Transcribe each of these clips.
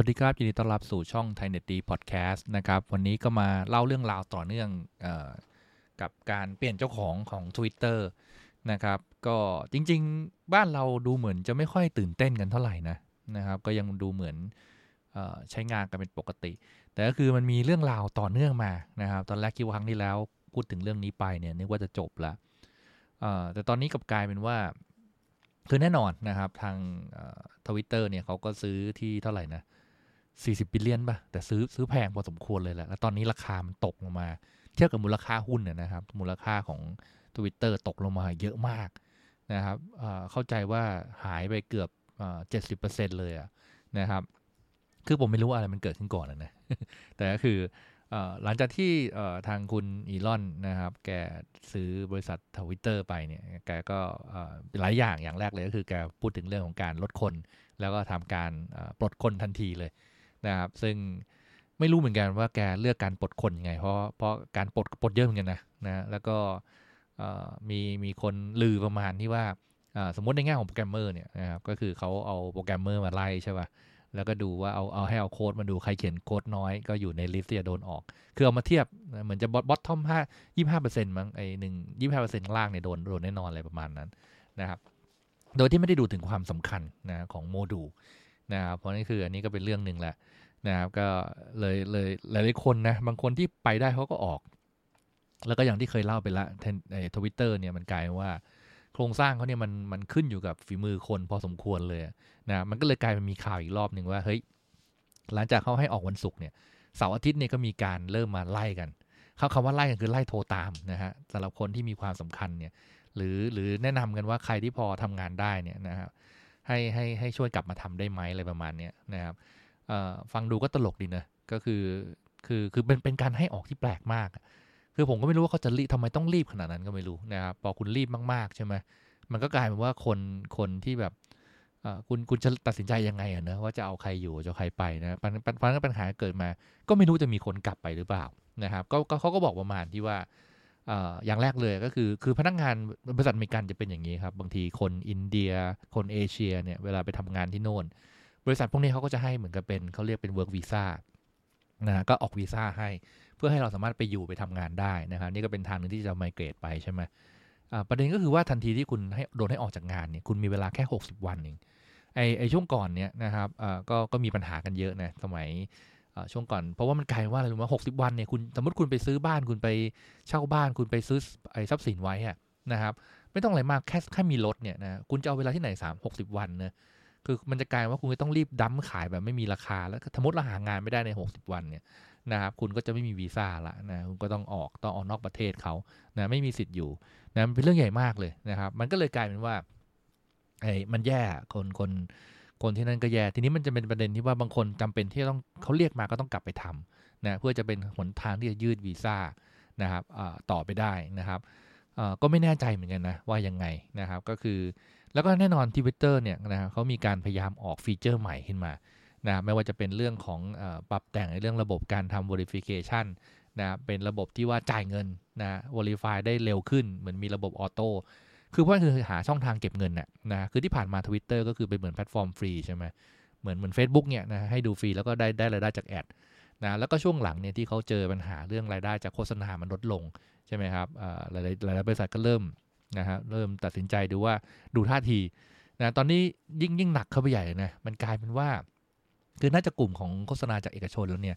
สวัสดีครับ ยินดีต้อนรับสู่ช่องไทยเน็ตดีพอดแคสต์นะครับ วันนี้ก็มาเล่าเรื่องราวต่อเนื่องอกับการเปลี่ยนเจ้าของของ Twitter นะครับ ก็จริง ๆ บ้านเราดูเหมือนจะไม่ค่อยตื่นเต้นกันเท่าไหร่นะนะครับ ก็ยังดูเหมือนอใช้งานกันเป็นปกติ แต่ก็คือมันมีเรื่องราวต่อเนื่องมานะครับ ตอนแรกคิดว่าครั้งที่แล้วพูดถึงเรื่องนี้ไปเนี่ยนึกว่าจะจบล้วแต่ตอนนี้กลับกลายเป็นว่าคือแน่นอนนะครับทางทวิตเตอร์เนี่ยเขาก็ซื้อที่เท่าไหร่นะ 40 บิลเลียนป่ะ แต่ซื้อซื้อแพงพอสมควรเลยแหละ แล้วตอนนี้ราคามันตกลงมา เทียบกับมูลค่าหุ้นเนี่ยนะครับ มูลค่าของ Twitter ตกลงมาเยอะมากนะครับเข้าใจว่าหายไปเกือบเจ็ดสิบเปอร์เซ็นต์เลยนะครับ คือผมไม่รู้ว่าอะไรมันเกิดขึ้นก่อนนะ แต่ก็คือหลังจากที่ทางคุณอีลอนนะครับ แกซื้อบริษัททวิตเตอร์ไปเนี่ย แกก็หลายอย่างอย่างแรกเลยก็คือแกพูดถึงเรื่องของการลดคน แล้วก็ทำการปลดคนทันทีเลย นะครับ ซึ่งไม่รู้เหมือนกันว่าแกเลือกการปลดคนยังไง เพราะเพราะการปลดปลดเยอะเหมือนกันนะนะแล้วก็มีมีคนลือประมาณที่ว่าสมมติในแง่ของโปรแกรมเมอร์เนี่ยนะครับก็คือเขาเอาโปรแกรมเมอร์มาไล่ใช่ป่ะแล้วก็ดูว่าเอาเอาให้เอาโค้ดมาดูใครเขียนโค้ดน้อยก็อยู่ใน list ที่จะโดนออก คือเอามาเทียบเหมือนจะบอทบอททอมห้ายี่ห้าเปอร์เซ็นต์มั้งไอหนึ่งยี่ห้าเปอร์เซ็นต์ล่างเนี่ยโดนโดนแน่นอนอะไรประมาณนั้นนะครับ โดยที่ไม่ได้ดูถึงความสำคัญนะของโมดูล นะครับเพราะนี่คืออันนี้ก็เป็นเรื่องหนึ่งแหละนะครับก็เลยเลยหลายๆคนนะบางคนที่ไปได้เขาก็ออก แล้วก็อย่างที่เคยเล่าไปละในทวิตเตอร์เนี่ยมันกลายว่าโครงสร้างเขาเนี่ยมันมันขึ้นอยู่กับฝีมือคนพอสมควรเลยนะมันก็เลยกลายเป็นมีข่าวอีกรอบหนึ่งว่าเฮ้ยหลังจากเขาให้ออกวันศุกร์เนี่ยเสาร์อาทิตย์เนี่ยก็มีการเริ่มมาไล่กันเขาคำว่าไล่กันคือไล่โทรตามนะฮะสำหรับคนที่มีความสำคัญเนี่ยหรือหรือแนะนำกันว่าใครที่พอทำงานได้เนี่ยนะครับ ให้ให้ให้ช่วยกลับมาทำได้ไหมอะไรประมาณนี้นะครับฟังดูก็ตลกดีนะก็คือคือคือเป็นเป็นการให้ออกที่แปลกมาก คือผมก็ไม่รู้ว่าเขาจะรีบทำไมต้องรีบขนาดนั้นก็ไม่รู้นะครับพอคุณรีบมากๆใช่ไหมมันก็กลายเป็นว่าคนคนที่แบบคุณคุณจะตัดสินใจยังไงอะนะว่าจะเอาใครอยู่จะใครไปนะปัญปัญปัญหาเกิดมา ก็ไม่รู้จะมีคนกลับไปหรือเปล่านะครับก็เขาก็บอกประมาณที่ว่า อย่างแรกเลยก็คือคือพนักงานบริษัทอเมริกันจะเป็นอย่างนี้ครับ บางทีคนอินเดีย คนเอเชียเนี่ยเวลาไปทำงานที่โน่น บริษัทพวกนี้เขาก็จะให้เหมือนกับเป็นเขาเรียกเป็น work visa นะก็ออกวีซ่าให้เพื่อให้เราสามารถไปอยู่ไปทำงานได้นะครับนี่ก็เป็นทางหนึ่งที่จะไมเกรดไปใช่ไหมประเด็นก็คือว่าทันทีที่คุณให้โดนให้ออกจากงานเนี่ยคุณมีเวลาแค่ 60 วันเองไอไอช่วงก่อนเนี่ยนะครับก็ก็มีปัญหากันเยอะนะสมัย ช่วงก่อน เพราะว่ามันกลายว่าอะไรรู้ไหมหกสิบวันเนี่ยคุณสมมติคุณไปซื้อบ้านคุณไปเช่าบ้านคุณไปซื้อไอ้ทรัพย์สินไว้อะนะครับ ไม่ต้องอะไรมากแค่แค่มีรถเนี่ยนะคุณจะเอาเวลาที่ไหนสามหกสิบวันเนะคือมันจะกลายว่าคุณต้องรีบดั้มขายแบบไม่มีราคาแล้วสมมติเราหางานไม่ได้ใน 60 วันเนี่ยนะครับคุณก็จะไม่มีวีซ่าละนะคุณก็ต้องออกต้องออกนอกประเทศเขานะไม่มีสิทธิ์อยู่นะมันเป็นเรื่องใหญ่มากเลยนะครับ มันก็เลยกลายเป็นว่าไอ้มันแย่คนคน คนที่นั่นก็แย่ทีนี้มันจะเป็นประเด็นที่ว่าบางคนจำเป็นที่ต้องเขาเรียกมาก็ต้องกลับไปทำนะเพื่อจะเป็นหนทางที่จะยืดวีซ่านะครับต่อไปได้นะครับก็ไม่แน่ใจเหมือนกันนะว่ายังไงนะครับก็คือแล้วก็แน่นอนทวิตเตอร์เนี่ยนะเขามีการพยายามออกฟีเจอร์ใหม่ขึ้นมานะไม่ว่าจะเป็นเรื่องของอปรับแต่งในเรื่องระบบการทำ verification นะเป็นระบบที่ว่าจ่ายเงินนะ verify ได้เร็วขึ้น เหมือนมีระบบ auto คือว่าคือหาช่องทางเก็บเงินน่ะนะคือที่ผ่านมา Twitter ก็คือเป็นเหมือนแพลตฟอร์มฟรีใช่ไหมเหมือนเหมือน Facebook เนี่ยนะให้ดูฟรีแล้วก็ได้ได้รายได้จาก ad นะแล้วก็ช่วงหลังเนี่ยที่เขาเจอปัญหาเรื่องรายได้จากโฆษณามันลดลงใช่ไหมครับหลายหลายบริษัทก็เริ่มนะฮะเริ่มตัดสินใจดูว่าดูท่าทีนะตอนนี้ยิ่งยิ่งหนักเข้าไปใหญ่นะมันกลายเป็นว่า คือน่าจะกลุ่มของโฆษณาจากเอกชนแล้วเนี่ย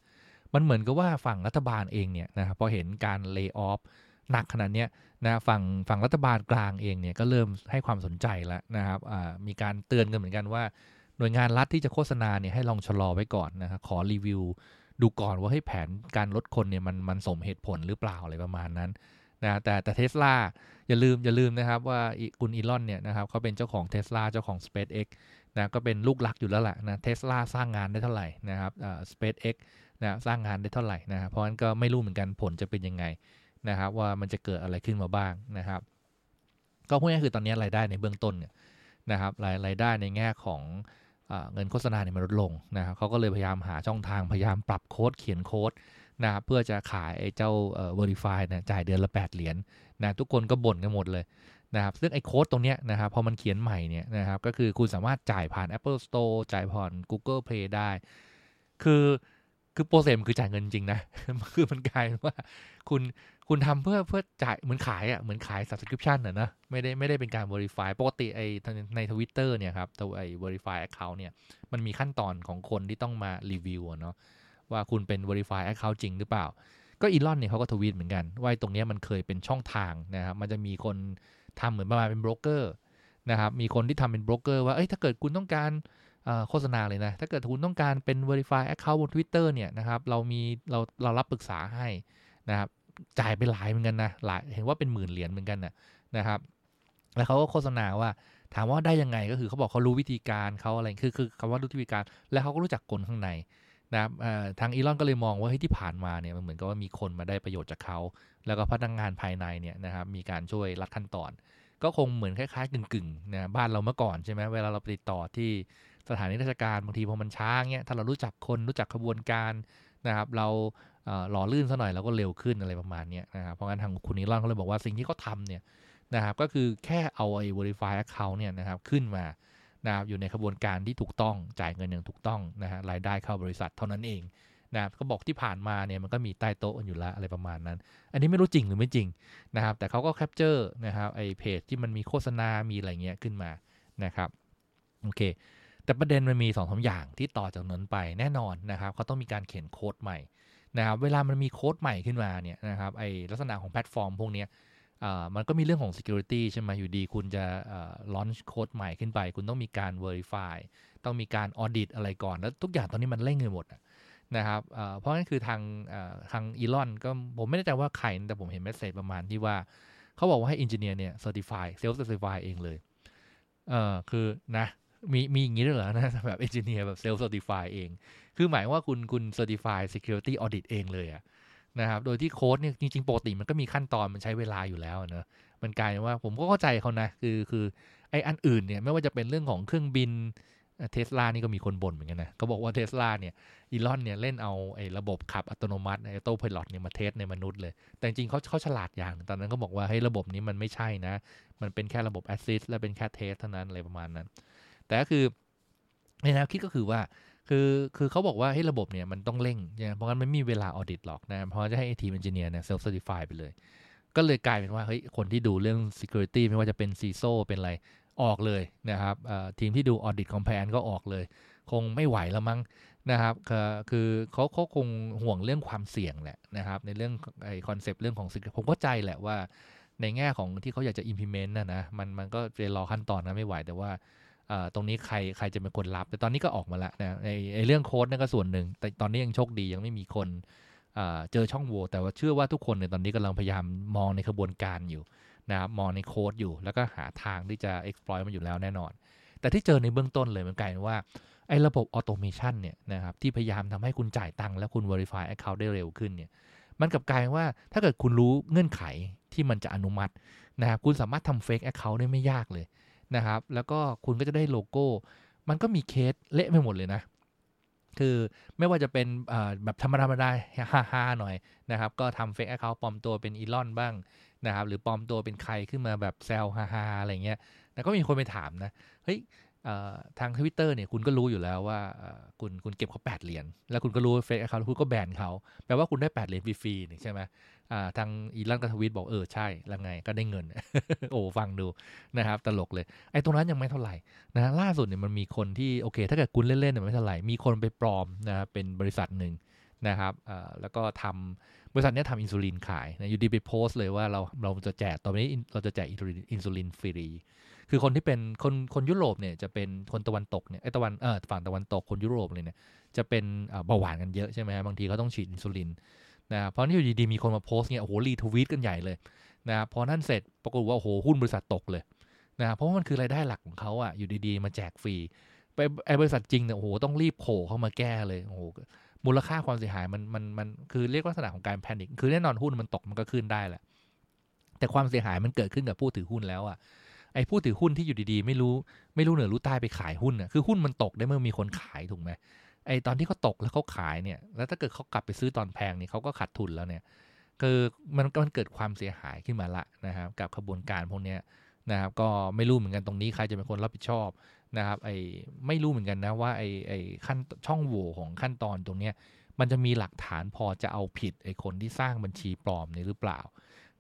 มันเหมือนกับว่าฝั่งรัฐบาลเองเนี่ยนะครับพอเห็นการเลิกออฟ หนักขนาดนี้นะฝั่งฝั่งรัฐบาลกลางเองเนี่ยก็เริ่มให้ความสนใจแล้วนะครับมีการเตือนกันเหมือนกันว่า หน่วยงานรัฐที่จะโฆษณาเนี่ยให้ลองชะลอไว้ก่อนนะครับขอรีวิวดูก่อนว่าให้แผนการลดคนเนี่ยมันมันสมเหตุผลหรือเปล่าอะไรประมาณนั้นนะแต่แต่เทสลาอย่าลืมอย่าลืมนะครับว่าคุณอีลอนเนี่ยนะครับเขาเป็นเจ้าของเทสลาเจ้าของ SpaceX นะก็เป็นลูกหลักอยู่แล้วแหละนะเทสลาสร้างงานได้เท่าไหร่นะครับอ่า SpaceX นะสร้างงานได้เท่าไหร่นะครับเพราะฉะนั้นก็ไม่รู้เหมือนกันผลจะเป็นยังไง นะครับ ว่ามันจะเกิดอะไรขึ้นมาบ้างนะครับ ก็พูดง่ายคือตอนนี้รายได้ในเบื้องต้นเนี่ยนะครับรายรายได้ในแง่ของเงินโฆษณาเนี่ยมันลดลงนะครับเขาก็เลยพยายามหาช่องทางพยายามปรับโค้ดเขียนโค้ดนะครับเพื่อจะขายไอ้เจ้าเอ่อ verify นะจ่ายเดือนละ 8 เหรียญนะทุกคนก็บ่นกันหมดเลยนะครับซึ่งไอ้โค้ดตรงเนี้ยนะครับพอมันเขียนใหม่เนี่ยนะครับก็คือคุณสามารถจ่ายผ่าน Apple Store จ่ายผ่าน Google Play ได้ คือคือโปรเซสมันคือจ่ายเงินจริงนะ คือมันกลายเป็นว่าคุณ คุณทำเพื่อเพื่อจ่ายเหมือนขายอะ่ะเหมือนขาย subscription อะนะไม่ได้ไม่ได้เป็นการ verify ปกติไอในทวิตเตอร์เนี่ยครับตัวไอ verify account เนี่ยมันมีขั้นตอนของคนที่ต้องมารีวิวเนาะว่าคุณเป็น verify account จริงหรือเปล่า ก็อีลอนเนี่ยเขาก็ทวีตเหมือนกัน ว่าตรงนี้มันเคยเป็นช่องทางนะครับมันจะมีคนทำเหมือนประมาณเป็นโบรกเกอร์นะครับมีคนที่ทำเป็นโบรกเกอร์ว่าเอ้ยถ้าเกิดคุณต้องการโฆษณาเลยนะ ถ้าเกิดคุณต้องการเป็น verify account บน Twitter เนี่ยนะครับเรามีเราเรารับปรึกษาให้นะครับ จ่ายไปหลายเหมือนกันนะหลายเห็นว่าเป็นหมื่นเหรียญเหมือนกันนะนะครับ แล้วเขาก็โฆษณาว่าถามว่าได้ยังไงก็คือเขาบอกเขารู้วิธีการเขาอะไรคือคือคำว่ารู้วิธีการ แล้วเขาก็รู้จักคนข้างในนะครับทางอีลอนก็เลยมองว่าที่ผ่านมาเนี่ยมันเหมือนกับว่ามีคนมาได้ประโยชน์จากเขา แล้วก็พนักงงานภายในเนี่ยนะครับมีการช่วยรัดขั้นตอน ก็คงเหมือนคล้ายๆกึ่งๆนะบ้านเราเมื่อก่อนใช่ไหมเวลาเราไปติดต่อที่สถานีราชการบางทีพอมันช้าเงี้ยถ้าเรารู้จักคนรู้จักขบวนการนะครับเรา หล่อลื่นซะหน่อยแล้วก็เร็วขึ้นอะไรประมาณนี้นะครับเพราะงั้นทางคุณนิลอนเขาเลยบอกว่าสิ่งที่เขาทำเนี่ยนะครับก็คือแค่เอาไอ้ verify account เนี่ยนะครับขึ้นมานะครับอยู่ในขบวนการที่ถูกต้องจ่ายเงินอย่างถูกต้องนะฮะรายได้เข้าบริษัทเท่านั้นเองนะครับก็บอกที่ผ่านมาเนี่ยมันก็มีใต้โต๊ะอยู่แล้วอะไรประมาณนั้น อันนี้ไม่รู้จริงหรือไม่จริงนะครับแต่เขาก็ capture นะครับไอ้เพจที่มันมีโฆษณา มีอะไรเงี้ยขึ้นมานะครับโอเค แต่ประเด็นมันมี2อสอย่างที่ต่อจากนั้นไปแน่นอนนะครับเขาต้องมีการเขียนโค้ดใหม่ นะครับเวลามันมีโค้ดใหม่ขึ้นมาเนี่ยนะครับไอ้ลักษณะของแพลตฟอร์มพวกนี้มันก็มีเรื่องของ security ใช่ไหมอยู่ดีคุณจะ launch โค้ดใหม่ขึ้นไป คุณต้องมีการ verify ต้องมีการ audit อะไรก่อน แล้วทุกอย่างตอนนี้มันเร่งไปหมดนะครับเพราะนั่นคือทางทางอีลอนก็ผมไม่แน่ใจว่าใครแต่ผมเห็น message ประมาณที่ว่า เขาบอกว่าให้ engineer เนี่ย certify self certify เองเลยเออคือนะมีมีอย่างนี้ด้วยเหรอนะแบบ engineer แบบ self certify เอง คือหมายว่าคุณคุณ certify security audit เองเลยอะนะครับ โดยที่โค้ดเนี่ยจริงๆปกติมันก็มีขั้นตอนมันใช้เวลาอยู่แล้วเนอะมันกลายว่าผมก็เข้าใจเขานะ คือคือไอ้อันอื่นเนี่ยไม่ว่าจะเป็นเรื่องของเครื่องบินเทสลานี่ก็มีคนบ่นเหมือนกันนะเขาบอกว่าเทสลาเนี่ยอีลอนเนี่ยเล่นเอาไอ้ระบบขับอัตโนมัติไอ้ autopilot เนี่ยมา test ในมนุษย์เลย แต่จริงเขาเขาฉลาดอย่างตอนนั้นก็บอกว่าให้ระบบนี้มันไม่ใช่นะ มันเป็นแค่ระบบแอสซิสและเป็นแค่ test เท่านั้นอะไรประมาณนั้น แต่ก็คือในแนวคิดก็คือว่า คือคือเขาบอกว่าให้ระบบเนี่ยมันต้องเร่งนะเพราะงั้นไม่มีเวลา audit หรอกนะเพราะจะให้ทีม engineer เนี่ย self certify ไปเลย ก็เลยกลายเป็นว่าเฮ้ยคนที่ดูเรื่อง Security ไม่ว่าจะเป็น CISO เป็นอะไรออกเลยนะครับทีมที่ดู audit compliance ก็ออกเลย คงไม่ไหวแล้วมั้งนะครับคือเขาเขาคงห่วงเรื่องความเสี่ยงแหละนะครับในเรื่องไอ้ concept เรื่องของผมก็เข้าใจแหละว่าในแง่ของที่เขาอยากจะ implement นะนะมันมันก็จะรอขั้นตอนนะไม่ไหวแต่ว่า ตรงนี้ใครใครจะเป็นคนรับ แต่ตอนนี้ก็ออกมาแล้วนะในเรื่องโค้ดนั่นก็ส่วนหนึ่ง แต่ตอนนี้ยังโชคดียังไม่มีคนเจอช่องโหว่แต่ว่าเชื่อว่าทุกคนในตอนนี้กำลังพยายามมองในกระบวนการอยู่นะครับมองในโค้ดอยู่ แล้วก็หาทางที่จะ exploit มันอยู่แล้วแน่นอน แต่ที่เจอในเบื้องต้นเลยมันกลายเป็นว่าไอ้ระบบ automation เนี่ยนะครับที่พยายามทำให้คุณจ่ายตังค์แล้วคุณ verify account ได้เร็วขึ้นเนี่ยมันกลับกลายว่าถ้าเกิดคุณรู้เงื่อนไขที่มันจะอนุมัตินะครับคุณสามารถทำ fake account ได้ไม่ยากเลย นะครับ แล้วก็คุณก็จะได้โลโก้ มันก็มีเคสเละไปหมดเลยนะ คือไม่ว่าจะเป็นแบบธรรมดาธรรมดาฮ่าๆหน่อยนะครับ ก็ทำ fake account ปลอมตัวเป็นอีลอนบ้างนะครับหรือปลอมตัวเป็นใครขึ้นมาแบบแซวฮ่าๆอะไรเงี้ยแล้วก็มีคนไปถามนะเฮ้ยทางทวิตเตอร์เนี่ยคุณก็รู้อยู่แล้วว่าคุณคุณเก็บเขาแปดเหรียญแล้วคุณก็รู้ fake account คุณก็แบนเขาแปลว่าคุณได้แปดเหรียญฟรีๆใช่ไหม ทางอีลันก็ทวิตบอกเออใช่แล้วไงก็ได้เงิน โอ้ฟังดูนะครับ ตลกเลย ไอ้ตรงนั้นยังไม่เท่าไหร่นะล่าสุดเนี่ยมันมีคนที่โอเค ถ้าเกิดคุณเล่นๆเนี่ยไม่เท่าไหร่มีคนไปปลอมนะครับเป็นบริษัทหนึ่งนะครับแล้วก็ทำบริษัทนี้ทำอินซูลินขายนะอยู่ดีไปโพสต์เลยว่าเราเราจะแจกตอนนี้เราจะแจกอินซูลินฟรีคือคนที่เป็นคนคนยุโรปเนี่ยจะเป็นคนตะวันตกเนี่ยไอ้ตะวันเออฝั่งตะวันตกคนยุโรปเลยเนี่ยจะเป็นเบาหวานกันเยอะใช่ไหมบางทีเขาต้องฉีดอินซูลิน นะเพราะนี่อยู่ดีๆมีคนมาโพสต์เนี่ยโอ้โหรีทวีตกันใหญ่เลยนะพอนั่นเสร็จปรากฏว่าโอ้โหหุ้นบริษัทตกเลยนะเพราะว่ามันคือรายได้หลักของเขาอะอยู่ดีๆมาแจกฟรีไปไอ้บริษัทจริงเนี่ยโอ้โหต้องรีบโผล่เข้ามาแก้เลยโอ้โหมูลค่าความเสียหายมันมันมันคือเรียกลักษณะของการแพนิคคือแน่นอนหุ้นมันตกมันก็ขึ้นได้แหละแต่ความเสียหายมันเกิดขึ้นกับผู้ถือหุ้นแล้วอะไอ้ผู้ถือหุ้นที่อยู่ดีๆ ไม่รู้ไม่รู้เหนือรู้ใต้ไปขายหุ้นอะคือหุ้นมันตกได้เมื่อมีคนขายถูกไหม ไอตอนที่เขาตกแล้วเขาขายเนี่ย แล้วถ้าเกิดเขากลับไปซื้อตอนแพงเนี่ยเขาก็ขาดทุนแล้วเนี่ยคือมันมันเกิดความเสียหายขึ้นมาละนะครับ กับขบวนการพวกนี้นะครับ ก็ไม่รู้เหมือนกันตรงนี้ใครจะเป็นคนรับผิดชอบนะครับ ไอ้ไม่รู้เหมือนกันนะว่าไอ้ไอ้ขั้นช่องโหว่ของขั้นตอนตรงเนี้ยมันจะมีหลักฐานพอจะเอาผิดไอ้คนที่สร้างบัญชีปลอมนี่หรือเปล่า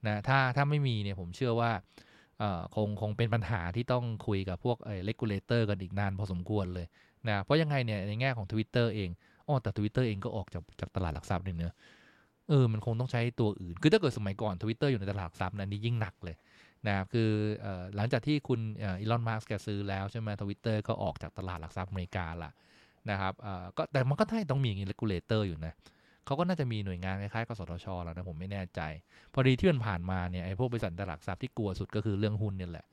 นะถ้าถ้าไม่มีเนี่ยผมเชื่อว่าคงคงเป็นปัญหาที่ต้องคุยกับพวกไอ้ regulator กันอีกนานพอสมควรเลย นะเพราะยังไงเนี่ยในแง่ของ Twitter เองอ๋อแต่ Twitter เองก็ออกจากจากตลาดหลักทรัพย์เนี่ยเนอะเออมันคงต้องใช้ตัวอื่น คือถ้าเกิดสมัยก่อน Twitter อยู่ในตลาดหลักทรัพย์นั้นนี่ยิ่งหนักเลยนะครับคือหลังจากที่คุณอีลอนมัสก์แกซื้อแล้วใช่ไหมทวิตเตอร์ก็ออกจากตลาดหลักทรัพย์อเมริกาละนะครับก็แต่มันก็ต้องมี regulator อยู่นะเขาก็น่าจะมีหน่วยงานคล้ายๆกสทช แล้วนะผมไม่แน่ใจ พอดีที่มันผ่านมาเนี่ยไอ้พวกบริษัทตลาดหลักทรัพย์ที่กลัวสุดก็คือเรื่องหุ้นเนี่ยแหละ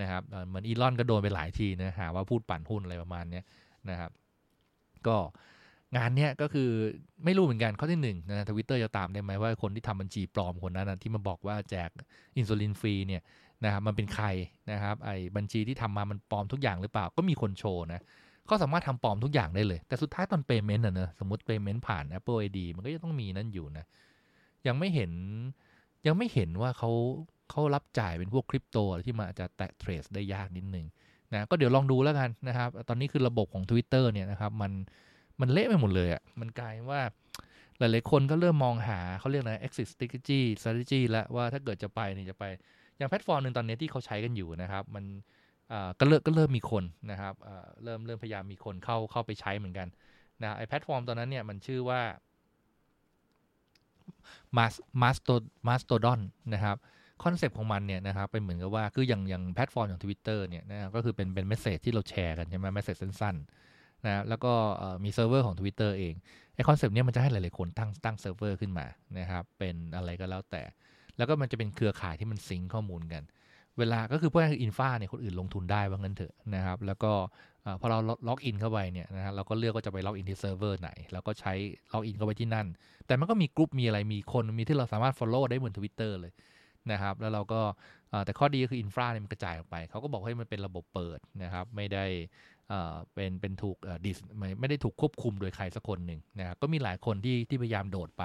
นะครับเหมือนอีลอนก็โดนไปหลายทีนะหาว่าพูดปั่นหุ้นอะไรประมาณนี้ นะครับ ก็งานเนี้ยก็คือไม่รู้เหมือนกันข้อที่หนึ่งนะทวิตเตอร์จะตามได้ไหมว่าคนที่ทำบัญชีปลอมคนนั้นนะที่มาบอกว่าแจกอินซูลินฟรีเนี่ยนะครับมันเป็นใครนะครับไอ้บัญชีที่ทำมามันปลอมทุกอย่างหรือเปล่าก็มีคนโชว์นะก็สามารถทำปลอมทุกอย่างได้เลย แต่สุดท้ายตอน payment อะนะสมมติ payment ผ่าน Apple ID มันก็จะต้องมีนั่นอยู่นะยังไม่เห็นยังไม่เห็นว่าเขาเขารับจ่ายเป็นพวกคริปโตที่มาอาจจะแตะเทรดได้ยากนิดนึง นะก็เดี๋ยวลองดูแล้วกันนะครับ ตอนนี้คือระบบของ Twitter เนี่ยนะครับมันมันเละไปหมดเลยอะ่ะมันกลายว่าหลาย ๆ คนก็เริ่มมองหาเขาเรียกอะไร exit strategy strategy แล้วว่าถ้าเกิดจะไปเนี่ยจะไป อย่างแพลตฟอร์มหนึ่งตอนนี้ที่เขาใช้กันอยู่นะครับ มันก็เริ่มก็เริ่มมีคนนะครับเริ่มเริ่มพยายามมีคนเข้าเข้าไปใช้เหมือนกันนะไอ้แพลตฟอร์มตอนนั้นเนี่ยมันชื่อว่ามาสมาสโต Mastodon นะครับ คอนเซปต์ของมันเนี่ยนะครับเป็นเหมือนกับว่าคืออย่างอย่างแพลตฟอร์มอย่าง Twitter เนี่ยนะก็คือเป็นเป็น message ที่เราแชร์กันใช่ไหม message สั้นๆนะแล้วก็มีเซิร์ฟเวอร์ของ Twitter เองไอ้คอนเซปต์เนี้มันจะให้หลายๆคนตั้งตั้งเซิร์ฟเวอร์ขึ้นมานะครับเป็นอะไรก็แล้วแต่ แล้วก็มันจะเป็นเครือข่ายที่มัน sync ข้อมูลกัน เวลาก็คือพวกนี้คือ infra เนี่ยคนอื่นลงทุนได้ว่างั้นเถอะนะครับแล้วก็พอเราล็อกอินเข้าไปเนี่ยนะฮะเราก็เลือกว่าจะไปล็อกอินที่เซิร์ฟเวอร์ไหนแล้วก็ใช้ล็อกอินเข้าไปที่นั่น แต่มันก็มีกลุ่มมีอะไรมีคนมีที่เราสามารถ Follow ได้เหมือน Twitter เลย นะครับ แล้วเราก็แต่ข้อดีก็คือ infra เนี่ยมันกระจายออกไป เขาก็บอกให้มันเป็นระบบเปิดนะครับ ไม่ได้เป็นเป็นถูกดิสไม่ไม่ได้ถูกควบคุมโดยใครสักคนหนึ่งนะครับก็มีหลายคนที่ที่พยายามโดดไป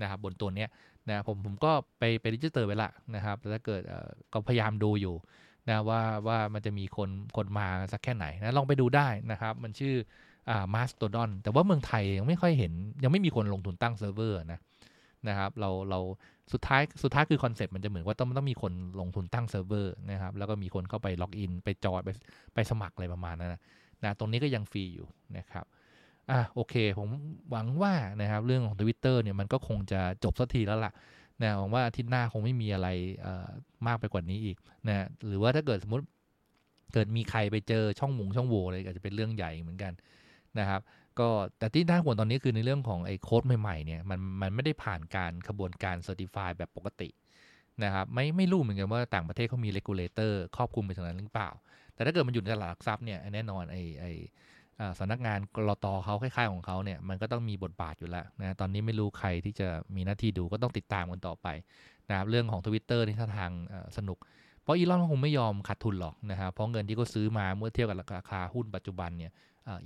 นะครับบนตัวเนี้ยนะผมผมก็ไปไป register ไว้ละนะครับแต่ถ้าเกิดก็พยายามดูอยู่นะว่าว่ามันจะมีคนคนมาสักแค่ไหนนะลองไปดูได้นะครับ มันชื่ออ่า Mastodon แต่ว่าเมืองไทยยังไม่ค่อยเห็น ยังไม่มีคนลงทุนตั้งเซิร์ฟเวอร์นะนะครับเราเรา สุดท้ายสุดท้ายคือคอนเซ็ปต์มันจะเหมือนว่าต้องต้องมีคนลงทุนตั้งเซิร์ฟเวอร์นะครับแล้วก็มีคนเข้าไปล็อกอินไปจอยไปไปสมัครอะไรประมาณนั้นนะนะตรงนี้ก็ยังฟรีอยู่นะครับอะโอเค ผมหวังว่านะครับเรื่องของ Twitter เนี่ยมันก็คงจะจบสักทีแล้วล่ะนะหวังว่าอาทิตย์หน้าคงไม่มีอะไรมากไปกว่านี้อีกนะหรือว่าถ้าเกิดสมมติเกิดมีใครไปเจอช่องหมุงช่องโหว่อะไรอาจจะเป็นเรื่องใหญ่เหมือนกันนะครับ ก็แต่ที่น่าห่วงตอนนี้คือในเรื่องของไอ้โค้ดใหม่ๆเนี่ยมันมันไม่ได้ผ่านการกระบวนการ certify แบบปกตินะครับไม่ไม่รู้เหมือนกันว่าต่างประเทศเขามี regulator ครอบคลุมไปถึงนั้นหรือเปล่า แต่ถ้าเกิดมันอยู่ในตลาดหลักทรัพย์เนี่ยแน่นอนไอ้ไอ้สำนักงาน ก.ล.ต. เขาคล้ายๆของเขาเนี่ยมันก็ต้องมีบทบาทอยู่แล้วนะตอนนี้ไม่รู้ใครที่จะมีหน้าที่ดูก็ต้องติดตามกันต่อไปนะครับเรื่องของ Twitter นี่ท่าทางสนุก เพราะอีลอนคงไม่ยอมขาดทุนหรอกนะครับเพราะเงินที่เขาซื้อมาเมื่อเทียบกับราคาหุ้นปัจจุบันเนี่ย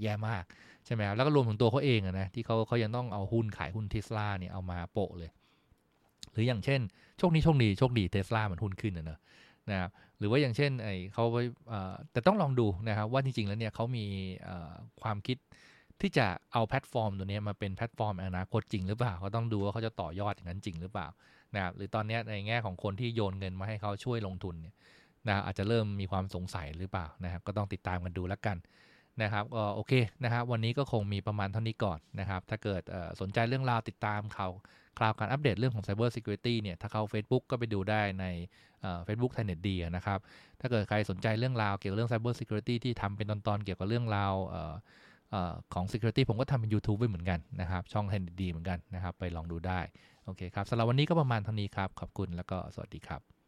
แย่มากใช่ไหมครับแล้วก็รวมถึงตัวเขาเองนะที่เขาเขายังต้องเอาหุ้นขายหุ้นเทสลาเนี่ยเอามาโปะเลย หรืออย่างเช่นโชคนี้โชคดีโชคดีเทสลามันหุ้นขึ้นนะเนอะนะครับหรือว่าอย่างเช่นไอ้เขาไปแต่ต้องลองดูนะครับว่าจริง ๆ แล้วเนี่ยเขามีความคิดที่จะเอาแพลตฟอร์มตัวนี้มาเป็นแพลตฟอร์มอนาคตจริงหรือเปล่าเขาต้องดูว่าเขาจะต่อยอดอย่างนั้นจริงหรือเปล่านะครับหรือตอนนี้ในแง่ของคนที่โยนเงินมาให้เขาช่วยลงทุนเนี่ยนะอาจจะเริ่มมีความสงสัยหรือเปล่านะครับก็ต้องติดตามกันดูแล้วกัน นะครับก็โอเคนะครับวันนี้ก็คงมีประมาณเท่านี้ก่อนนะครับ ถ้าเกิดสนใจเรื่องราวติดตามข่าวคราวการอัปเดตเรื่องของ Cyber Security เนี่ยถ้าเข้า Facebook ก็ไปดูได้ในเฟซบุ๊กไทยเน็ตดีนะครับ ถ้าเกิดใครสนใจเรื่องราวเกี่ยวกับเรื่อง Cyber Security ที่ทำเป็นตอนๆ เกี่ยวกับเรื่องราวของ Security ผมก็ทำเป็น YouTube ไว้เหมือนกันนะครับ ช่องไทยเน็ตดีเหมือนกันนะครับ ไปลองดูได้ โอเคครับสำหรับวันนี้ก็ประมาณเท่านี้ครับ ขอบคุณแล้วก็สวัสดีครับ